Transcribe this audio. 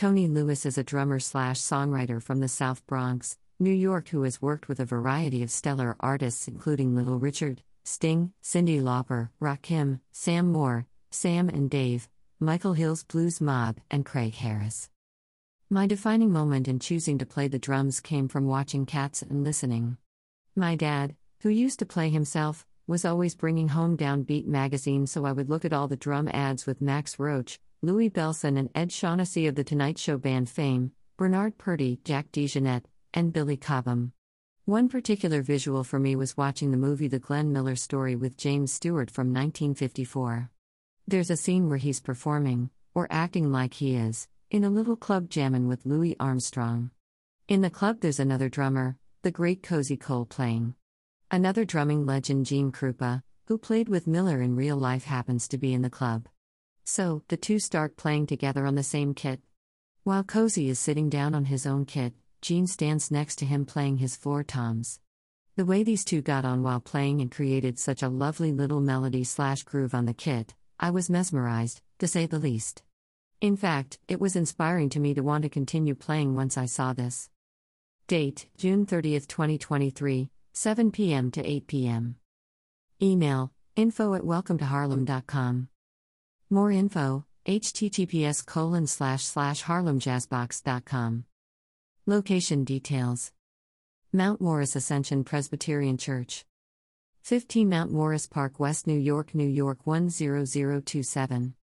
Tony Lewis is a drummer slash songwriter from the South Bronx, New York, who has worked with a variety of stellar artists, including Little Richard, Sting, Cyndi Lauper, Rakim, Sam Moore, Sam and Dave, Michael Hill's Blues Mob, and Craig Harris. My defining moment in choosing to play the drums came from watching Cats and listening. My dad, who used to play himself, was always bringing home Downbeat magazine, so I would look at all the drum ads with Max Roach, Louis Bellson, and Ed Shaughnessy of The Tonight Show band fame, Bernard Purdie, Jack DeJohnette, and Billy Cobham. One particular visual for me was watching the movie The Glenn Miller Story with James Stewart from 1954. There's a scene where he's performing, or acting like he is, in a little club jamming with Louis Armstrong. In the club, there's another drummer, the great Cozy Cole playing. Another drumming legend, Gene Krupa, who played with Miller in real life, happens to be in the club. So, the two start playing together on the same kit. While Cozy is sitting down on his own kit, Gene stands next to him playing his floor toms. The way these two got on while playing and created such a lovely little melody slash groove on the kit, I was mesmerized, to say the least. In fact, it was inspiring to me to want to continue playing once I saw this. Date June 30, 2023, 7 p.m. to 8 p.m. Email info at welcometoharlem.com. More info https colon slash slash harlemjazzbox.com. Location details Mount Morris Ascension Presbyterian Church. 15 Mount Morris Park, West New York, New York 10027.